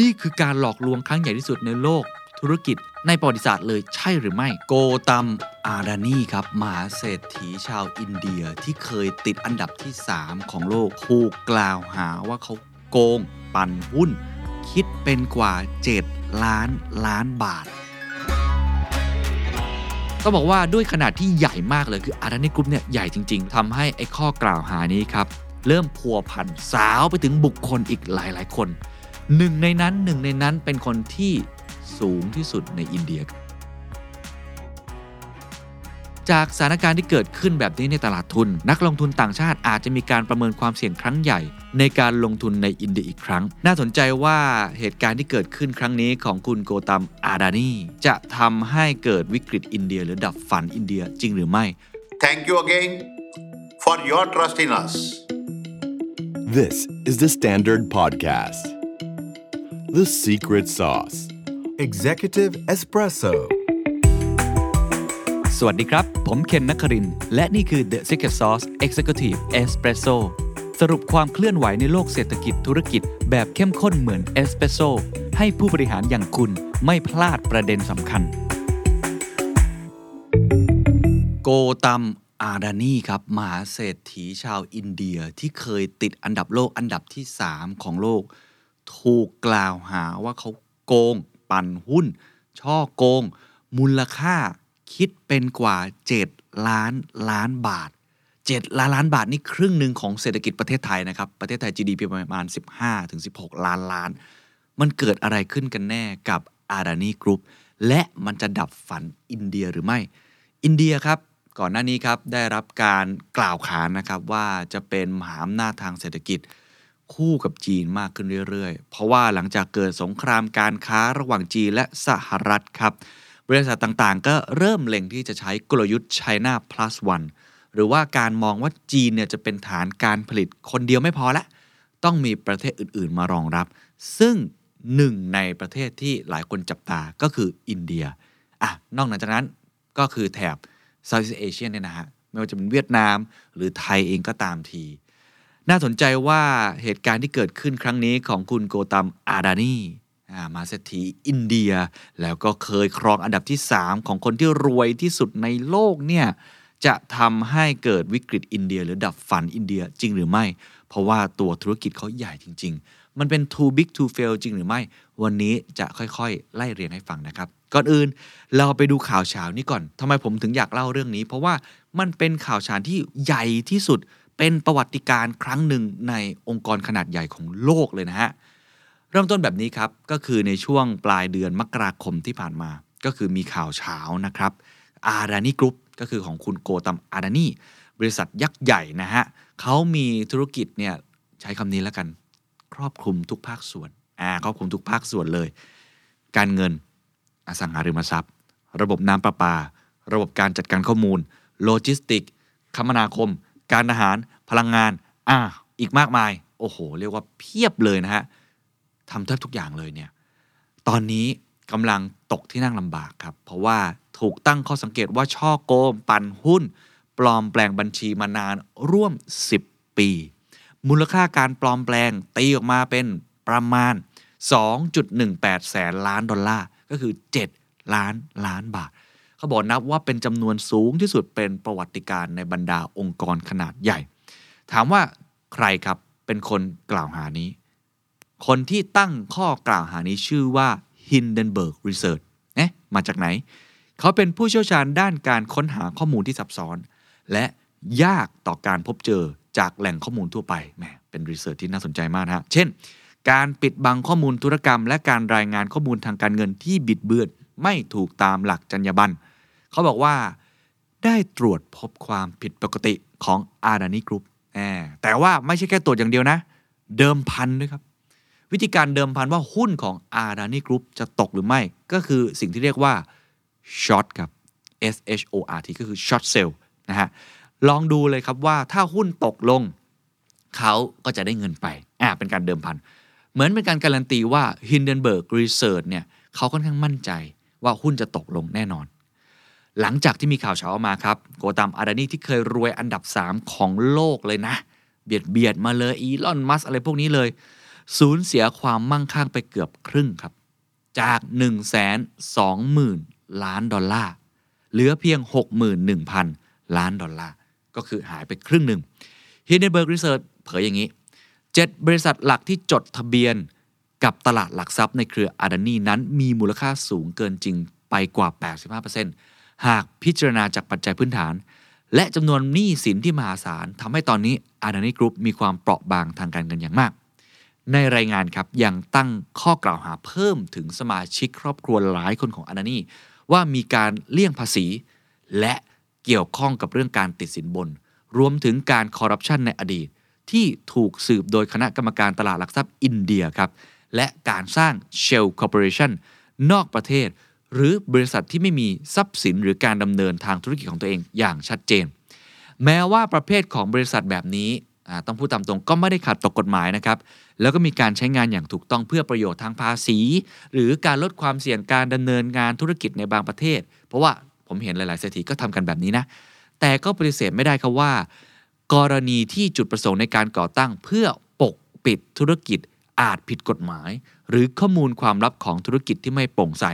นี่คือการหลอกลวงครั้งใหญ่ที่สุดในโลกธุรกิจในประวัติศาสตร์เลยใช่หรือไม่ โกตัมอาดานีครับมหาเศรษฐีชาวอินเดียที่เคยติดอันดับที่ 3 ของโลกถูกกล่าวหาว่าเขาโกง ปั่นหุ้น คิดเป็นกว่า 7 ล้านล้านบาทต้องบอกว่าด้วยขนาดที่ใหญ่มากเลยคือ Adani Group เนี่ยใหญ่จริง ๆทำให้ไอ้ข้อกล่าวหานี้ครับเริ่มพัวพันสาวไปถึงบุคคลอีกหลายๆ คน หนึ่งในนั้นหนึ่งในนั้นเป็นคนที่สูงที่สุดในอินเดีย จากสถานการณ์ที่เกิดขึ้นแบบนี้ในตลาดทุน นักลงทุนต่างชาติอาจจะมีการประเมินความเสี่ยงครั้งใหญ่ ในการลงทุนในอินเดียอีกครั้ง น่าสนใจว่าเหตุการณ์ที่เกิดขึ้นครั้งนี้ของคุณโกตัมอาดานีจะทำให้เกิดวิกฤตอินเดีย หรือดับฝันอินเดียจริงหรือไม่ Thank you again for your trust in us. This is the Standard Podcast. The Secret Sauce. Executive Espresso. สวัสดีครับ ผมเคนนักครินทร์และนี่คือ The Secret Sauce Executive Espresso สรุปความเคลื่อนไหวในโลกเศรษฐกิจธุรกิจแบบเข้มข้นเหมือนเอสเปรสโซให้ผู้บริหารอย่างคุณไม่พลาดประเด็นสำคัญ โกตัมอาดานีครับมหาเศรษฐีชาวอินเดียที่เคยติดอันดับโลกอันดับที่ 3 ของโลก ถูกกล่าวหาว่าเขาโกง ปั่นหุ้น ช่อโกง มูลค่าคิดเป็นกว่า 7 ล้านล้านบาท 7 ล้านล้านบาทนี่ครึ่งหนึ่งของเศรษฐกิจประเทศไทยนะครับ ประเทศไทย GDP ประมาณ 15-16 ล้านล้าน มันเกิดอะไรขึ้นกันแน่กับอารานีกรุ๊ปและมันจะดับฝันอินเดียหรือไม่ อินเดียครับก่อนหน้านี้ครับได้รับการกล่าวขานนะครับว่าจะเป็นมหาอำนาจทางเศรษฐกิจ คู่กับจีนมากขึ้นเรื่อยๆ เพราะว่าหลังจากเกิดสงครามการค้าระหว่างจีนและสหรัฐครับ บริษัทต่างๆ ก็เริ่มเล็งที่จะใช้กลยุทธ์ China plus one หรือว่าการมองว่าจีนเนี่ยจะเป็นฐานการผลิตคนเดียวไม่พอละต้องมีประเทศอื่นๆมารองรับ ซึ่งหนึ่งในประเทศที่หลายคนจับตาก็คืออินเดียอะนอกจากนั้นก็คือแถบ Southeast Asia เนี่ยนะฮะไม่ว่าจะเป็นเวียดนาม หรือไทยเองก็ตามที น่าสนใจว่าเหตุการณ์ที่เกิดขึ้นครั้งนี้ของคุณโกตัมอาดานีอ่ามาเศรษฐีอินเดีย แล้วก็เคยครองอันดับที่ 3 ของคนที่รวยที่สุดในโลกเนี่ยจะทำให้เกิดวิกฤตอินเดีย หรือดับฝันอินเดียจริงหรือไม่ เพราะว่าตัวธุรกิจเขาใหญ่จริง ๆ มันเป็น too big to fail จริงหรือไม่ วันนี้จะค่อยๆ ไล่เรียงให้ฟังนะครับ ก่อนอื่นเราไปดูข่าวเช้านี้ก่อนทำไมผมถึงอยากเล่าเรื่องนี้ เพราะว่ามันเป็นข่าวเช้าที่ใหญ่ที่สุด เป็นประวัติการครั้งหนึ่งในองค์กรขนาดใหญ่ของโลกเลยนะฮะ เริ่มต้นแบบนี้ครับ ก็คือในช่วงปลายเดือนมกราคมที่ผ่านมา ก็คือมีข่าวเช้านะครับ อาดานีกรุ๊ปก็คือของคุณโกตัมอาดานีบริษัทยักษ์ใหญ่นะฮะเขามีธุรกิจเนี่ยใช้คำนี้แล้วกัน ครอบคลุมทุกภาคส่วนอ่าครอบคลุมทุกภาคส่วนเลย การเงินอสังหาริมทรัพย์ ระบบน้ำประปา ระบบการจัดการข้อมูล โลจิสติก คมนาคม การอาหารพลังงาน อ่า อีกมากมาย โอ้โห เรียกว่าเพียบเลยนะฮะทำแทบทุกอย่างเลยเนี่ย ตอนนี้กำลังตกที่นั่งลำบากครับ เพราะว่าถูกตั้งข้อสังเกตว่าช่อโกงปั่นหุ้น ปลอมแปลงบัญชีมานานร่วม 10 ปี มูลค่าการปลอมแปลงตีออกมาเป็นประมาณ 2.18 แสนล้านดอลลาร์ ก็คือ 7 ล้านล้านบาท เขาบอกนับว่าเป็นจำนวนสูงที่สุดเป็นประวัติการในบรรดาองค์กรขนาดใหญ่ ถามว่าใครครับเป็นคนกล่าวหานี้ คนที่ตั้งข้อกล่าวหานี้ชื่อว่า Hindenburg Research เอ๊ะมาจากไหน เขาเป็นผู้เชี่ยวชาญด้านการค้นหาข้อมูลที่ซับซ้อน และยากต่อการพบเจอจากแหล่งข้อมูลทั่วไปแหมเป็นรีเสิร์ชที่น่าสนใจมากนะฮะ เช่น การปิดบังข้อมูลธุรกรรม และการรายงานข้อมูลทางการเงินที่บิดเบือนไม่ถูกตามหลักจรรยาบรรณ เขาบอกว่าได้ตรวจพบความผิดปกติของ Adani Group แต่ว่าไม่ใช่แค่ตรวจอย่างเดียวนะ เดิมพันด้วยครับ วิธีการเดิมพันว่าหุ้นของ Adani Group จะตกหรือไม่ ก็คือสิ่งที่เรียกว่า short ครับ S H O R T ก็คือ short sell นะฮะลองดูเลยครับว่าถ้าหุ้นตกลง เขาก็จะได้เงินไปอ่าเป็นการเดิมพัน เหมือนเป็นการการันตีว่า Hindenburg Research เนี่ยเขาค่อนข้างมั่นใจว่าหุ้นจะตกลงแน่นอน หลังจากที่มีข่าวเช้าออกมาครับโกตัมอาดานีที่เคยรวยอันดับ 3 ของโลกเลยนะ เบียดเบียดมาเลยอีลอนมัสอะไรพวกนี้เลยสูญเสียความมั่งคั่งไปเกือบครึ่งครับ จาก 1 2 0 0 0 0 ล้านดอลลาร์ เหลือเพียง 61,000 ล้านดอลลาร์ ก็คือหายไปครึ่งหนึ่ง Hindenburg Research เผยอย่างนี้ 7 บริษัทหลักที่จดทะเบียนกับตลาดหลักทรัพย์ในเครืออาดานีนั้นมีมูลค่าสูงเกินจริงไปกว่า 85% หากพิจารณาจากปัจจัยพื้นฐาน และจำนวนหนี้สินที่มหาศาลทำให้ตอนนี้อาดานีกรุ๊ปมีความเปราะบางทางการเงินอย่างมาก ในรายงานครับยังตั้งข้อกล่าวหาเพิ่มถึงสมาชิกครอบครัวหลายคนของอาดานีว่ามีการเลี่ยงภาษี และเกี่ยวข้องกับเรื่องการติดสินบน รวมถึงการคอร์รัปชันในอดีต ที่ถูกสืบโดยคณะกรรมการตลาดหลักทรัพย์อินเดียครับและการสร้าง Shell Corporation นอกประเทศ หรือบริษัทที่ไม่มีทรัพย์สินหรือการดำเนินทางธุรกิจของตัวเองอย่างชัดเจน แม้ว่าประเภทของบริษัทแบบนี้ต้องพูดตามตรงก็ไม่ได้ขัดต่อกฎหมายนะครับ แล้วก็มีการใช้งานอย่างถูกต้องเพื่อประโยชน์ทางภาษี หรือการลดความเสี่ยงการดำเนินงานธุรกิจในบางประเทศ เพราะว่าผมเห็นหลาย ๆ เศรษฐีก็ทำกันแบบนี้นะ แต่ก็ปฏิเสธไม่ได้ครับว่า กรณีที่จุดประสงค์ในการก่อตั้ง เพื่อปกปิดธุรกิจอาจผิดกฎหมาย หรือข้อมูลความลับของธุรกิจที่ไม่โปร่งใส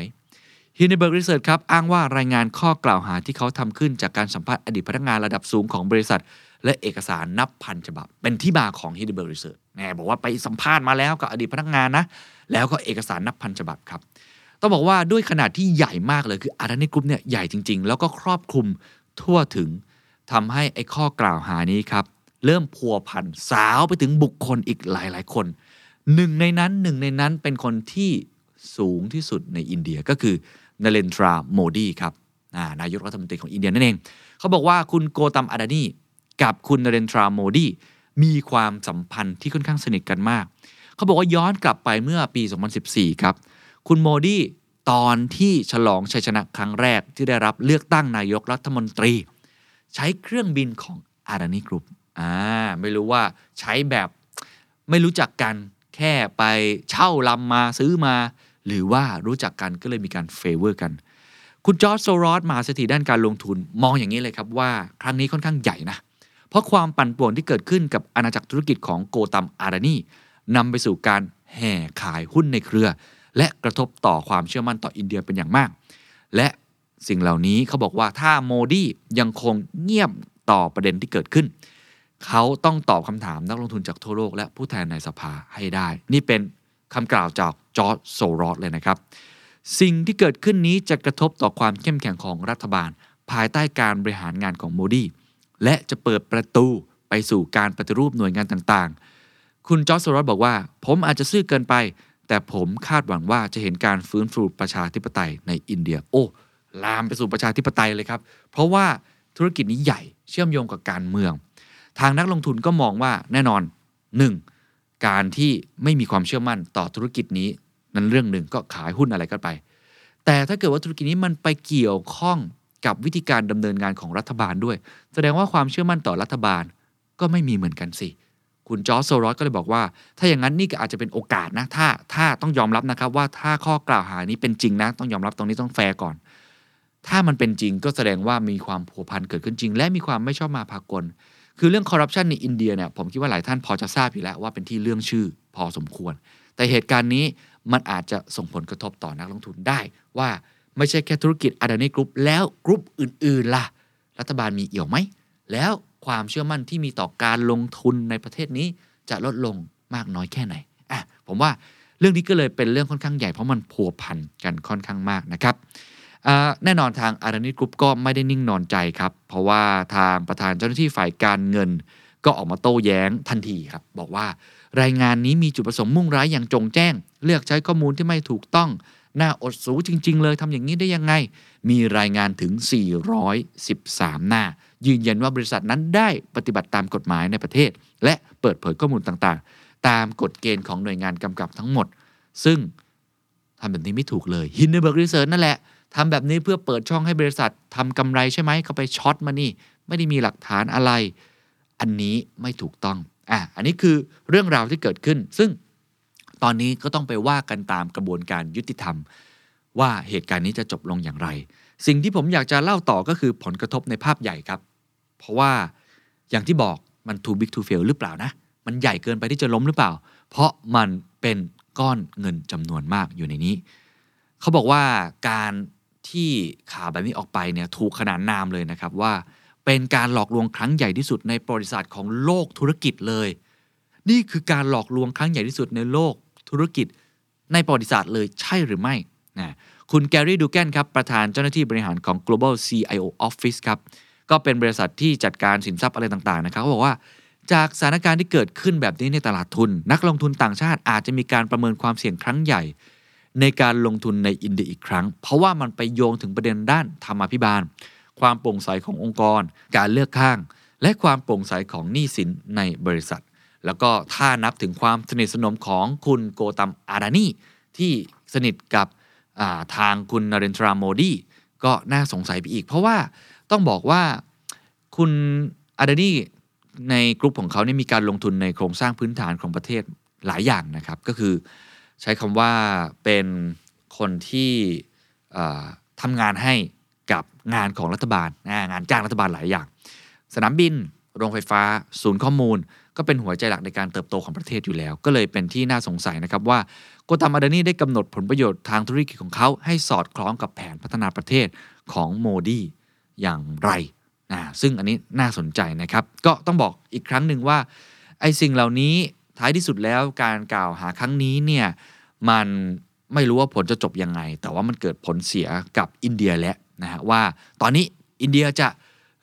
Hindenburg Research ครับอ้างว่ารายงานข้อกล่าวหาที่เขาทำขึ้นจากการสัมภาษณ์อดีตพนักงานระดับสูงของบริษัท และเอกสารนับพันฉบับ เป็นที่มาของ Hindenburg Research เนี่ยบอกว่าไปสัมภาษณ์มาแล้วกับอดีตพนักงานนะ แล้วก็เอกสารนับพันฉบับครับ ต้องบอกว่าด้วยขนาดที่ใหญ่มากเลยคือ Adani Group เนี่ยใหญ่จริง ๆ แล้วก็ครอบคลุมทั่วถึงทำให้ไอ้ข้อกล่าวหานี้ครับเริ่มพัวพันสาวไปถึงบุคคลอีกหลายๆ คนหนึ่งในนั้นหนึ่งในนั้นเป็นคนที่สูงที่สุดในอินเดียก็คือ นเรนทราโมดีครับนายกรัฐมนตรีของอินเดียนั่นเอง เขาบอกว่าคุณโกตัมอาดานีกับคุณนเรนทราโมดีมีความสัมพันธ์ที่ค่อนข้างสนิทกันมาก เขาบอกว่าย้อนกลับไปเมื่อปี 2014 ครับ คุณโมดีตอนที่ฉลองชัยชนะครั้งแรกที่ได้รับเลือกตั้งนายกรัฐมนตรี ใช้เครื่องบินของ Adani Group อ่าไม่รู้ว่าใช้แบบไม่รู้จักกันแค่ไปเช่าลำมาซื้อมา หรือว่ารู้จักกันก็เลยมีการ favor กัน คุณจอร์จโซรอสมหาเศรษฐีด้านการลงทุนมองอย่างนี้เลยครับว่าครั้งนี้ค่อนข้างใหญ่นะ เพราะความปั่นป่วนที่เกิดขึ้นกับอาณาจักรธุรกิจของโกตัมอาดานีนำไปสู่การแห่ขายหุ้นในเครือ และกระทบต่อความเชื่อมั่นต่ออินเดียเป็นอย่างมาก และสิ่งเหล่านี้เขาบอกว่าถ้าโมดียังคงเงียบต่อประเด็นที่เกิดขึ้น เขาต้องตอบคำถามนักลงทุนจากทั่วโลกและผู้แทนในสภาให้ได้ นี่เป็น คำกล่าวจากจอร์จโซรอสเลยนะครับ สิ่งที่เกิดขึ้นนี้จะกระทบต่อความเข้มแข็งของรัฐบาล ภายใต้การบริหารงานของโมดีและจะเปิดประตูไปสู่การปฏิรูปหน่วยงานต่างๆ คุณจอร์จโซรอสบอกว่า ผมอาจจะซื่อเกินไป แต่ผมคาดหวังว่าจะเห็นการฟื้นฟูประชาธิปไตยในอินเดียโอ้ลามไปสู่ประชาธิปไตยเลยครับ เพราะว่าธุรกิจนี้ใหญ่เชื่อมโยงกับการเมือง ทางนักลงทุนก็มองว่าแน่นอน 1. การที่ไม่มีความเชื่อมั่นต่อธุรกิจนี้ นั้นเรื่องหนึ่งก็ขายหุ้นอะไรก็ไป แต่ถ้าเกิดว่าธุรกิจนี้มันไปเกี่ยวข้องกับวิธีการดำเนินงานของรัฐบาลด้วย แสดงว่าความเชื่อมั่นต่อรัฐบาลก็ไม่มีเหมือนกันสิคุณจอร์จโซรอสก็เลยบอกว่า ถ้าอย่างนั้นนี่ก็อาจจะเป็นโอกาสนะ ถ้าถ้าต้องยอมรับนะครับว่าถ้าข้อกล่าวหานี้เป็นจริงนะ ต้องยอมรับตรงนี้ต้องแฟร์ก่อน ถ้ามันเป็นจริงก็แสดงว่ามีความพัวพันเกิดขึ้นจริง และมีความไม่ชอบมาพากล คือเรื่องคอร์รัปชันในอินเดียเนี่ยผมคิดว่าหลายท่านพอจะทราบอยู่แล้วว่าเป็นที่เลื่องชื่อพอสมควร แต่เหตุการณ์นี้มันอาจจะส่งผลกระทบต่อนักลงทุนได้ ว่าไม่ใช่แค่ธุรกิจ Adani Group แล้วกรุ๊ปอื่นๆล่ะ รัฐบาลมีเอี่ยวไหม แล้วความเชื่อมั่นที่มีต่อการลงทุนในประเทศนี้จะลดลงมากน้อยแค่ไหนอะผมว่าเรื่องนี้ก็เลยเป็นเรื่องค่อนข้างใหญ่เพราะมันพัวพันกันค่อนข้างมากนะครับ แน่นอนทางอารานิกรุ๊ปก็ไม่ได้นิ่งนอนใจครับ เพราะว่าทางประธานเจ้าหน้าที่ฝ่ายการเงิน ก็ออกมาโต้แย้งทันทีครับ บอกว่ารายงานนี้มีจุดประสงค์มุ่งร้ายอย่างจงแจ้ง เลือกใช้ข้อมูลที่ไม่ถูกต้องน่าอดสูจริง ๆ เลยทำอย่างนี้ได้ยังไง มีรายงานถึง 413 หน้า ยืนยันว่าบริษัทนั้นได้ปฏิบัติตามกฎหมายในประเทศ และเปิดเผยข้อมูลต่างๆ ตามกฎเกณฑ์ของหน่วยงานกำกับทั้งหมด ซึ่งทำแบบนี้ไม่ถูกเลย Hindenburg Research นั่นแหละ ทำแบบนี้เพื่อเปิดช่องให้บริษัททำกำไรใช่ไหมเขาไปช็อตมานี่ ไม่ได้มีหลักฐานอะไร อันนี้ไม่ถูกต้องอะอันนี้คือเรื่องราวที่เกิดขึ้น ซึ่งตอนนี้ก็ต้องไปว่ากันตามกระบวนการยุติธรรม ว่าเหตุการณ์นี้จะจบลงอย่างไร สิ่งที่ผมอยากจะเล่าต่อก็คือผลกระทบในภาพใหญ่ครับ เพราะว่าอย่างที่บอกมัน too big to fail หรือเปล่านะ มันใหญ่เกินไปที่จะล้มหรือเปล่า เพราะมันเป็นก้อนเงินจำนวนมากอยู่ในนี้ เขาบอกว่าการ ที่ข่าวแบบนี้ออกไปเนี่ยถูกขนานนามเลยนะครับว่า เป็นการหลอกลวงครั้งใหญ่ที่สุดในประวัติศาสตร์ของโลกธุรกิจเลย นี่คือการหลอกลวงครั้งใหญ่ที่สุดในโลกธุรกิจ ในประวัติศาสตร์เลยใช่หรือไม่นะคุณแกรี่ดูแกนครับประธานเจ้าหน้าที่บริหารของ global CIO office ครับก็เป็นบริษัทที่จัดการสินทรัพย์อะไรต่างๆนะครับเขาบอกว่าจากสถานการณ์ที่เกิดขึ้นแบบนี้ในตลาดทุน นักลงทุนต่างชาติอาจจะมีการประเมินความเสี่ยงครั้งใหญ่ ในการลงทุนในอินเดียอีกครั้ง เพราะว่ามันไปโยงถึงประเด็นด้านธรรมาภิบาล ความโปร่งใสขององค์กร การเลือกข้าง และความโปร่งใสของหนี้สินในบริษัท แล้วก็ถ้านับถึงความสนิทสนมของคุณโกตัมอาดานีที่สนิทกับาทางคุณนเรนทราโมดีก็น่าสงสัยไปอีก เพราะว่าต้องบอกว่าคุณอาดานีในกลุ่มของเขาเนี่ยมีการลงทุนในโครงสร้างพื้นฐานของประเทศหลายอย่างนะครับ ก็คือ ใช้คำว่าเป็นคนที่ทำงานให้กับงานของรัฐบาล งานจ้างรัฐบาลหลายอย่าง สนามบิน โรงไฟฟ้า ศูนย์ข้อมูล ก็เป็นหัวใจหลักในการเติบโตของประเทศอยู่แล้ว ก็เลยเป็นที่น่าสงสัยนะครับว่าโกตามอาดานีได้กำหนดผลประโยชน์ทางธุรกิจของเขา ให้สอดคล้องกับแผนพัฒนาประเทศของโมดีอย่างไรนะซึ่งอันนี้น่าสนใจนะครับ ก็ต้องบอกอีกครั้งหนึ่งว่าไอ้สิ่งเหล่านี้ ท้ายที่สุดแล้วการกล่าวหาครั้งนี้เนี่ยมันไม่รู้ว่าผลจะจบยังไง แต่ว่ามันเกิดผลเสียกับอินเดียแล้วนะฮะว่าตอนนี้อินเดียจะ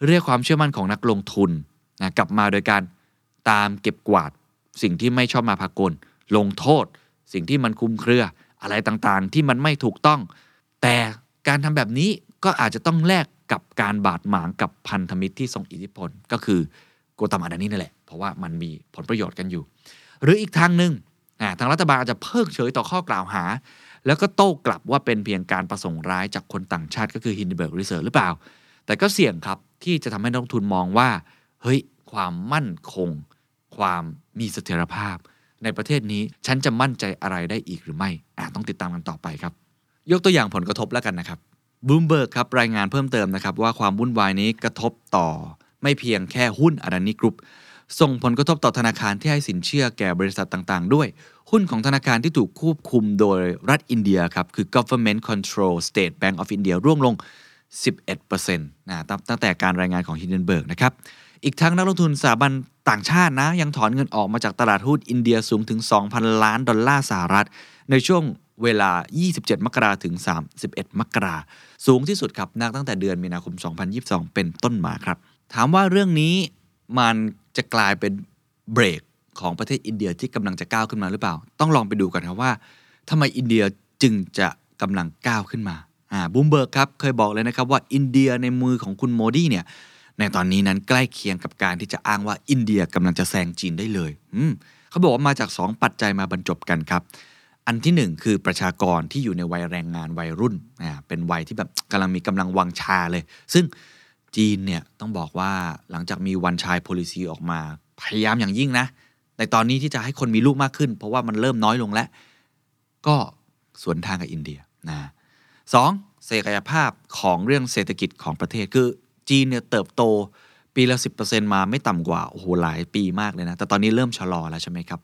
เรียกความเชื่อมั่นของนักลงทุนนะกลับมาโดยการตามเก็บกวาดสิ่งที่ไม่ชอบมาพากล ลงโทษ สิ่งที่มันคลุมเครืออะไรต่างๆ ที่มันไม่ถูกต้อง แต่การทำแบบนี้ก็อาจจะต้องแลกกับการบาดหมางกับพันธมิตรที่ทรงอิทธิพล ก็คือโกตัมอาดานีนั่นแหละ เพราะว่ามันมีผลประโยชน์กันอยู่ หรืออีกทางหนึ่งทางรัฐบาลอาจจะเพิกเฉยต่อข้อกล่าวหา แล้วก็โต้กลับว่าเป็นเพียงการประสงค์ร้ายจากคนต่างชาติก็คือ Hindenburg Research หรือเปล่า แต่ก็เสี่ยงครับที่จะทำให้นักลงทุนมองว่า เฮ้ย ความมั่นคง ความมีเสถียรภาพ ในประเทศนี้ฉันจะมั่นใจอะไรได้อีกหรือไม่อต้องติดตามกันต่อไปครับ ยกตัวอย่างผลกระทบแล้วกันนะครับบูมเบิร์กครับรายงานเพิ่มเติมนะครับว่าความวุ่นวายนี้กระทบต่อไม่เพียงแค่หุ้นอารานีกรุ๊ป ส่งผลกระทบต่อธนาคารที่ให้สินเชื่อแก่บริษัทต่างๆ ด้วย หุ้นของธนาคารที่ถูกควบคุมโดยรัฐอินเดียครับ คือ government control state bank of India ร่วงลง 11%นะตั้งตั้งแต่การรายงานของ Hindenburg นะครับ อีกทั้งนักลงทุนสถาบันต่างชาตินะ ยังถอนเงินออกมาจากตลาดหุ้นอินเดียสูงถึง 2,000 ล้านดอลลาร์สหรัฐ ในช่วงเวลา 27 มกราถึง 31 มกรา สูงที่สุดครับนับตั้งแต่เดือนมีนาคม 2022 เป็นต้นมาครับ ถามว่าเรื่องนี้มัน จะกลายเป็นเบรกของประเทศอินเดียที่กำลังจะก้าวขึ้นมาหรือเปล่า ต้องลองไปดูกันครับว่าทำไมอินเดียจึงจะกำลังก้าวขึ้นมาอ่าบูมเบิร์กครับเคยบอกเลยนะครับว่าอินเดียในมือของคุณโมดีเนี่ยในตอนนี้นั้นใกล้เคียงกับการที่จะอ้างว่าอินเดียกำลังจะแซงจีนได้เลยอืมเขาบอกว่ามาจาก 2 ปัจจัยมาบรรจบกันครับ อันที่หนึ่งคือประชากรที่อยู่ในวัยแรงงานวัยรุ่นอ่าเป็นวัยที่แบบกำลังมีกำลังวังชาเลย ซึ่ง จีนเนี่ยต้องบอกว่าหลังจากมีวันชาย policy ออกมา พยายามอย่างยิ่งนะ ในตอนนี้ที่จะให้คนมีลูกมากขึ้น เพราะว่ามันเริ่มน้อยลงแล้ว ก็สวนทางกับอินเดียนะสองศักยภาพของเรื่องเศรษฐกิจของประเทศคือจีนเนี่ยเติบโตปีละ 10%มาไม่ต่ำกว่าโอ้โหหลายปีมากเลยนะ แต่ตอนนี้เริ่มชะลอแล้วใช่ไหมครับ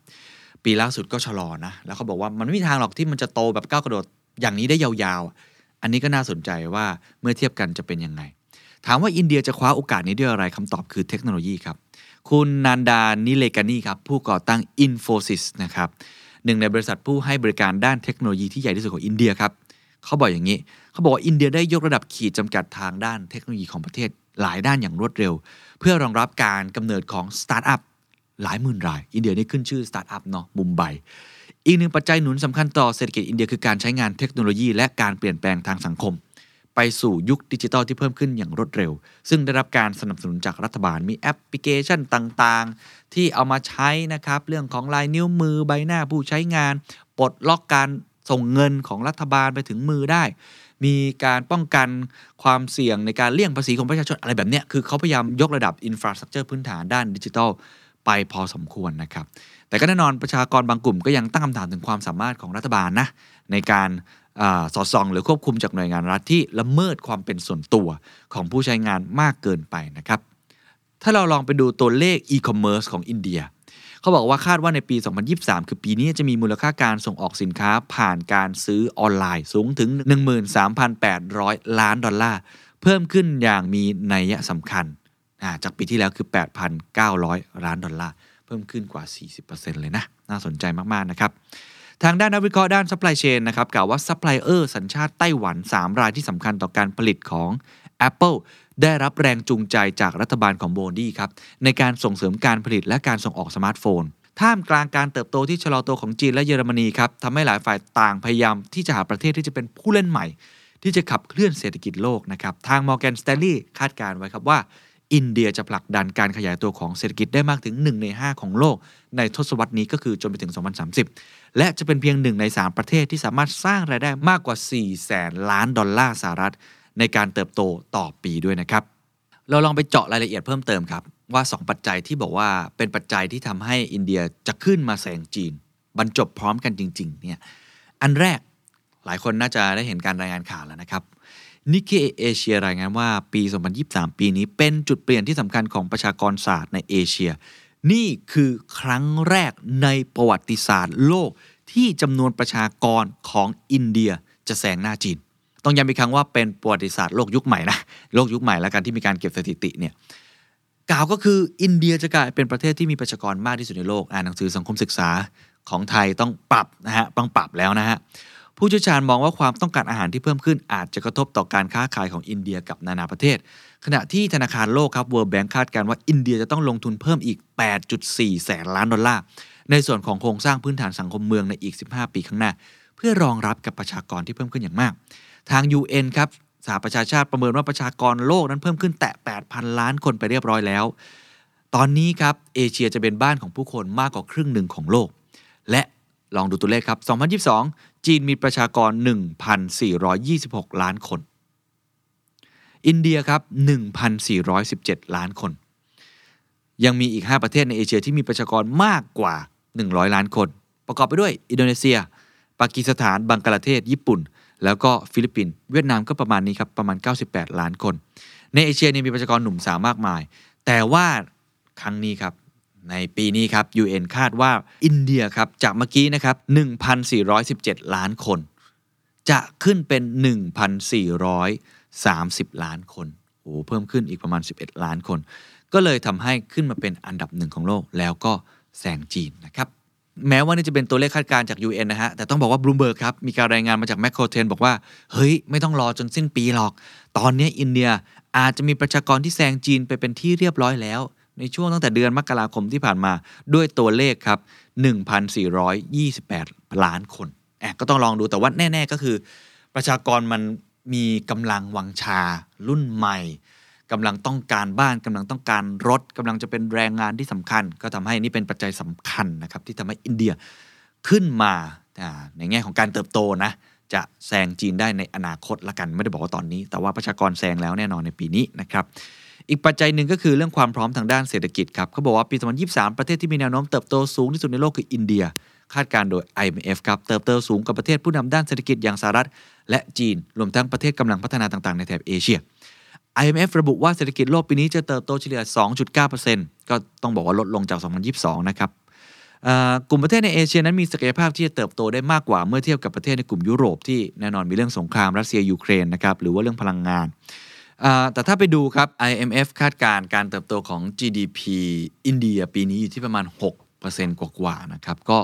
ปีล่าสุดก็ชะลอนะ แล้วเขาบอกว่ามันไม่มีทางหรอกที่มันจะโตแบบก้าวกระโดดอย่างนี้ได้ยาวๆ อันนี้ก็น่าสนใจว่าเมื่อเทียบกันจะเป็นยังไง ถามว่าอินเดียจะคว้าโอกาสนี้ด้วยอะไรคำตอบคือเทคโนโลยีครับ คุณนันดานิเลกานีครับ ผู้ก่อตั้ง Infosys นะครับหนึ่งในบริษัทผู้ให้บริการด้านเทคโนโลยีที่ใหญ่ที่สุดของอินเดียครับเขาบอกอย่างนี้ เขาบอกว่าอินเดียได้ยกระดับขีดจำกัดทางด้านเทคโนโลยีของประเทศหลายด้านอย่างรวดเร็ว เพื่อรองรับการกำเนิดของสตาร์ทอัพหลายหมื่นราย อินเดียนี่ขึ้นชื่อสตาร์ทอัพเนาะมุมไบอีกหนึ่งปัจจัยหนุนสำคัญต่อเศรษฐกิจอินเดียคือการใช้งานเทคโนโลยี และการเปลี่ยนแปลงทางสังคม ไปสู่ยุคดิจิทัลที่เพิ่มขึ้นอย่างรวดเร็ว ซึ่งได้รับการสนับสนุนจากรัฐบาลมีแอปพลิเคชันต่างๆ ที่เอามาใช้นะครับ เรื่องของลายนิ้วมือใบหน้าผู้ใช้งาน ปลดล็อกการส่งเงินของรัฐบาลไปถึงมือได้ มีการป้องกันความเสี่ยงในการเลี่ยงภาษีของประชาชนอะไรแบบเนี้ยคือเขาพยายามยกระดับ infrastructure พื้นฐานด้านดิจิทัลไปพอสมควรนะครับ แต่ก็แน่นอนประชากรบางกลุ่มก็ยังตั้งคำถามถึงความสามารถของรัฐบาลนะในการ สอดส่อง หรือควบคุมจากหน่วยงานรัฐที่ละเมิดความเป็นส่วนตัวของผู้ใช้งานมากเกินไปนะครับ ถ้าเราลองไปดูตัวเลขอีคอมเมิร์ซของอินเดีย เขาบอกว่าคาดว่าในปี 2023 คือปีนี้จะมีมูลค่าการส่งออกสินค้าผ่านการซื้อออนไลน์สูงถึง 13,800 ล้านดอลลาร์ เพิ่มขึ้นอย่างมีนัยสำคัญจากปีที่แล้วคือ 8,900 ล้านดอลลาร์ เพิ่มขึ้นกว่า 40%เลยนะ น่าสนใจมากๆนะครับ ทางด้านนักวิเคราะห์ด้าน supply chain นะครับกล่าวว่าซัพพลายเออร์สัญชาติไต้หวัน 3 รายที่สำคัญต่อการผลิตของ Apple ได้รับแรงจูงใจจากรัฐบาลของโมดีครับ ในการส่งเสริมการผลิตและการส่งออกสมาร์ทโฟน ท่ามกลางการเติบโตที่ชะลอตัวของจีนและเยอรมนีครับทำให้หลายฝ่ายต่างพยายามที่จะหาประเทศที่จะเป็นผู้เล่นใหม่ ที่จะขับเคลื่อนเศรษฐกิจโลกนะครับทาง Morgan Stanley คาดการณ์ไว้ครับว่า อินเดียจะผลักดันการขยายตัวของเศรษฐกิจได้มากถึง 1 ใน 5 ของโลก ในทศวรรษนี้ก็คือจนไปถึง 2030 และจะเป็นเพียงหนึ่งใน 3 ประเทศที่สามารถสร้างรายได้มากกว่า 4 แสนล้านดอลลาร์สหรัฐ ในการเติบโตต่อปีด้วยนะครับ เราลองไปเจาะรายละเอียดเพิ่มเติมครับว่า 2 ปัจจัยที่บอกว่าเป็นปัจจัยที่ทำให้อินเดียจะขึ้นมาแซงจีน บรรจบพร้อมกันจริงๆเนี่ยอันแรกหลายคนน่าจะได้เห็นการรายงานข่าวแล้วนะครับ นิกเกเอเชียรายงานว่าปี 2023 ปีนี้เป็นจุดเปลี่ยนที่สำคัญของประชากรศาสตร์ในเอเชีย นี่คือครั้งแรกในประวัติศาสตร์โลกที่จำนวนประชากรของอินเดียจะแซงหน้าจีน ต้องย้ำอีกครั้งว่าเป็นประวัติศาสตร์โลกยุคใหม่นะ โลกยุคใหม่แล้วกันที่มีการเก็บสถิติเนี่ยกล่าวก็คืออินเดียจะกลายเป็นประเทศที่มีประชากรมากที่สุดในโลก อ่านหนังสือสังคมศึกษาของไทยต้องปรับนะฮะต้องปรับแล้วนะฮะ ผู้เชี่ยวชาญมองว่าความต้องการอาหารที่เพิ่มขึ้นอาจจะกระทบต่อการค้าขายของอินเดียกับนานาประเทศ ขณะที่ธนาคารโลกครับ World Bank คาดการณ์ว่าอินเดียจะต้องลงทุนเพิ่มอีก 8.4 แสนล้านดอลลาร์ ในส่วนของโครงสร้างพื้นฐานสังคมเมืองในอีก 15 ปีข้างหน้า เพื่อรองรับกับประชากรที่เพิ่มขึ้นอย่างมาก ทาง UN ครับสหประชาชาติประเมินว่าประชากรโลกนั้นเพิ่มขึ้นแตะ 8,000 ล้านคนไปเรียบร้อยแล้ว ตอนนี้ครับเอเชียจะเป็นบ้านของผู้คนมากกว่าครึ่งหนึ่งของโลก และ ลองดูตัวเลขครับ 2022 จีนมีประชากร 1,426 ล้านคน อินเดียครับ 1,417 ล้านคน ยังมีอีก 5 ประเทศในเอเชียที่มีประชากรมากกว่า 100 ล้านคน ประกอบไปด้วยอินโดนีเซีย ปากีสถาน บังกลาเทศ ญี่ปุ่น แล้วก็ฟิลิปปินส์ เวียดนามก็ประมาณนี้ครับ ประมาณ 98 ล้านคน ในเอเชียเนี่ยมีประชากรหนุ่มสาวมากมาย แต่ว่าครั้งนี้ครับ ในปีนี้ครับ UN คาดว่าอินเดียครับจากเมื่อกี้นะครับ 1,417 ล้านคน จะขึ้นเป็น 1,430 ล้านคนโอ้เพิ่มขึ้นอีกประมาณ 11 ล้านคน ก็เลยทำให้ขึ้นมาเป็นอันดับหนึ่งของโลกแล้วก็แซงจีนนะครับแม้ว่านี่จะเป็นตัวเลขคาดการณ์จาก UN นะฮะ แต่ต้องบอกว่าบลูเบิร์กครับ มีการรายงานมาจากแมคโครเทนบอกว่า เฮ้ย ไม่ต้องรอจนสิ้นปีหรอก ตอนนี้อินเดียอาจจะมีประชากรที่แซงจีนไปเป็นที่เรียบร้อยแล้ว ในช่วงตั้งแต่เดือนมกราคมที่ผ่านมาด้วยตัวเลขครับ 1,428 ล้านคนแอบก็ต้องลองดูแต่ว่าแน่ ๆ ก็คือ ประชากรมันมีกำลังวังชา รุ่นใหม่กำลังต้องการบ้านกำลังต้องการรถกำลังจะเป็นแรงงานที่สำคัญ ก็ทำให้นี่เป็นปัจจัยสำคัญนะครับที่ทำให้อินเดียขึ้นมาอ่าในแง่ของการเติบโตนะจะแซงจีนได้ในอนาคตละกัน ไม่ได้บอกว่าตอนนี้ แต่ว่าประชากรแซงแล้วแน่นอนในปีนี้นะครับ อีกปัจจัยหนึ่งก็คือเรื่องความพร้อมทางด้านเศรษฐกิจครับเขาบอกว่าปี 2023 ประเทศที่มีแนวโน้มเติบโตสูงที่สุดในโลกคืออินเดีย คาดการณ์โดย IMF ครับเติบโตสูงกว่าประเทศผู้นำด้านเศรษฐกิจอย่างสหรัฐ และจีนรวมทั้งประเทศกำลังพัฒนาต่างๆในแถบเอเชีย IMF ระบุว่าเศรษฐกิจโลกปีนี้จะเติบโตเฉลี่ย 2.9%ก็ต้องบอกว่าลดลงจาก 2022 นะครับกลุ่มประเทศในเอเชียนั้นมีศักยภาพที่จะเติบโตได้มากกว่าเมื่อเทียบกับประเทศในกลุ่มยุโรปที่แน่นอนมีเรื่องสงครามรัสเซียยูเครนนะครับหรือว่าเรื่องพลังงาน แต่ถ้าไปดูครับ IMF คาดการณ์การเติบโตของ GDP อินเดียปีนี้อยู่ที่ประมาณ 6%กว่าๆนะครับ ก็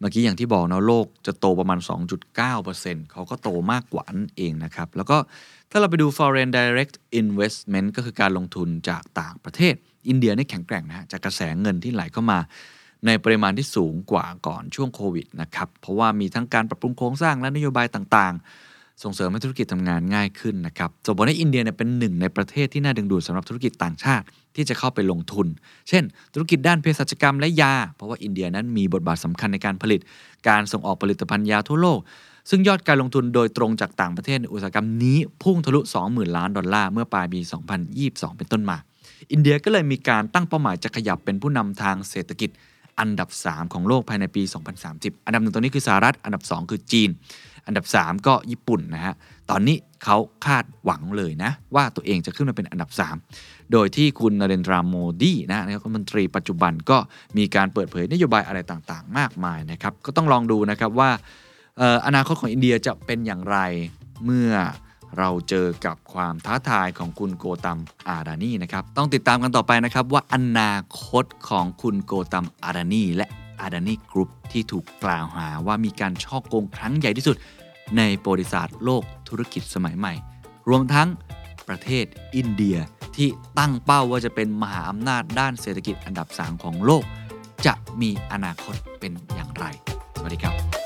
เมื่อกี้อย่างที่บอกเนาะโลกจะโตประมาณ 2.9%เขาก็โตมากกว่านั่นเองนะครับ แล้วก็ถ้าเราไปดู foreign direct investment ก็คือการลงทุนจากต่างประเทศ อินเดียนี่แข็งแกร่งนะฮะจากกระแสเงินที่ไหลเข้ามาในปริมาณที่สูงกว่าก่อนช่วงโควิดนะครับ เพราะว่ามีทั้งการปรับปรุงโครงสร้างและนโยบายต่างๆ ส่งเสริมให้ธุรกิจทำงานง่ายขึ้นนะครับส่งผลให้อินเดียเนี่ยเป็นหนึ่งในประเทศที่น่าดึงดูดสำหรับธุรกิจต่างชาติที่จะเข้าไปลงทุน เช่น ธุรกิจด้านเภสัชกรรมและยา เพราะว่าอินเดียนั้นมีบทบาทสำคัญในการผลิต การส่งออกผลิตภัณฑ์ยาทั่วโลก ซึ่งยอดการลงทุนโดยตรงจากต่างประเทศในอุตสาหกรรมนี้พุ่งทะลุ 20,000 ล้านดอลลาร์เมื่อปลายปี 2022 เป็นต้นมา อินเดียก็เลยมีการตั้งเป้าหมายจะขยับเป็นผู้นำทางเศรษฐกิจอันดับ 3 ของโลกภายในปี 2030 อันดับหนึ่งตัวนี้คือสหรัฐ อันดับ 2 คือจีน อันดับ 3 ก็ญี่ปุ่นนะฮะ ตอนนี้เขาคาดหวังเลยนะ ว่าตัวเองจะขึ้นมาเป็นอันดับ 3 โดยที่คุณนเรนทราโมดีนะนายกรัฐมนตรีปัจจุบันก็มีการเปิดเผยนโยบายอะไรต่างๆ มากมายนะครับ ก็ต้องลองดูนะครับว่าเอ่ออนาคตของอินเดียจะเป็นอย่างไรเมื่อเราเจอกับความท้าทายของคุณโกตัมอาดานีนะครับ ต้องติดตามกันต่อไปนะครับว่าอนาคตของคุณโกตัมอาดานีและอาดานีกรุ๊ปที่ถูกกล่าวหาว่ามีการช่อโกงครั้งใหญ่ที่สุด ในประวัติศาสตร์โลกธุรกิจสมัยใหม่ รวมทั้งประเทศอินเดียที่ตั้งเป้าว่าจะเป็นมหาอำนาจด้านเศรษฐกิจอันดับสามของโลก จะมีอนาคตเป็นอย่างไร สวัสดีครับ